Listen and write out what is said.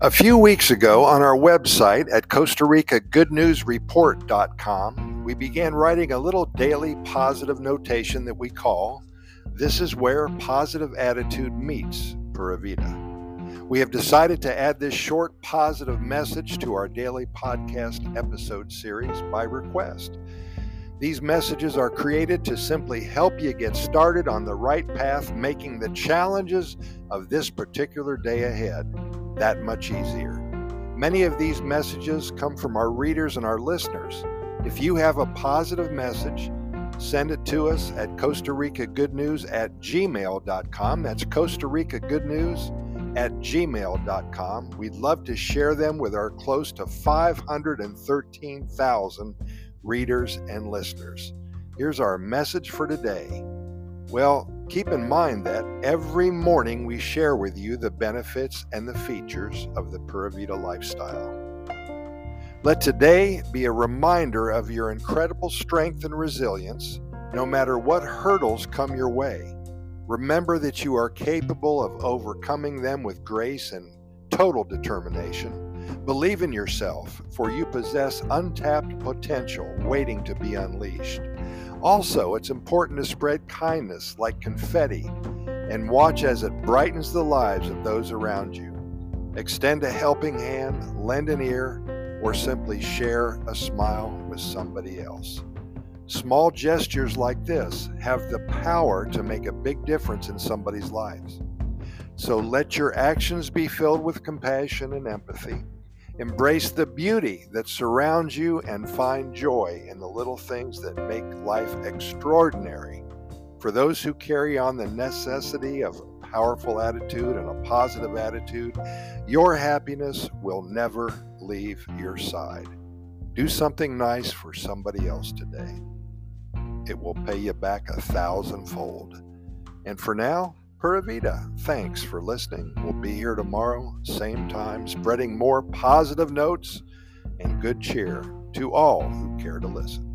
A few weeks ago, on our website at Costa Rica GoodNewsReport.com, we began writing a little daily positive notation that we call This is Where Positive Attitude Meets Pura Vida. We have decided to add this short positive message to our daily podcast episode series by request. These messages are created to simply help you get started on the right path, making the challenges of this particular day ahead that much easier. Many of these messages come from our readers and our listeners. If you have a positive message, send it to us at Costa Rica Good News at gmail.com. That's Costa Rica Good News at gmail.com. We'd love to share them with our close to 513,000 readers and listeners. Here's our message for today. Well, keep in mind that every morning we share with you the benefits and the features of the Pura Vida lifestyle. Let today be a reminder of your incredible strength and resilience, no matter what hurdles come your way. Remember that you are capable of overcoming them with grace and total determination. Believe in yourself, for you possess untapped potential waiting to be unleashed. Also, it's important to spread kindness like confetti and watch as it brightens the lives of those around you. Extend a helping hand, lend an ear, or simply share a smile with somebody else. Small gestures like this have the power to make a big difference in somebody's lives. So let your actions be filled with compassion and empathy. Embrace the beauty that surrounds you and find joy in the little things that make life extraordinary. For those who carry on the necessity of a powerful attitude and a positive attitude, your happiness will never leave your side. Do something nice for somebody else today. It will pay you back a thousandfold. And for now, Pura Vida, thanks for listening. We'll be here tomorrow, same time, spreading more positive notes and good cheer to all who care to listen.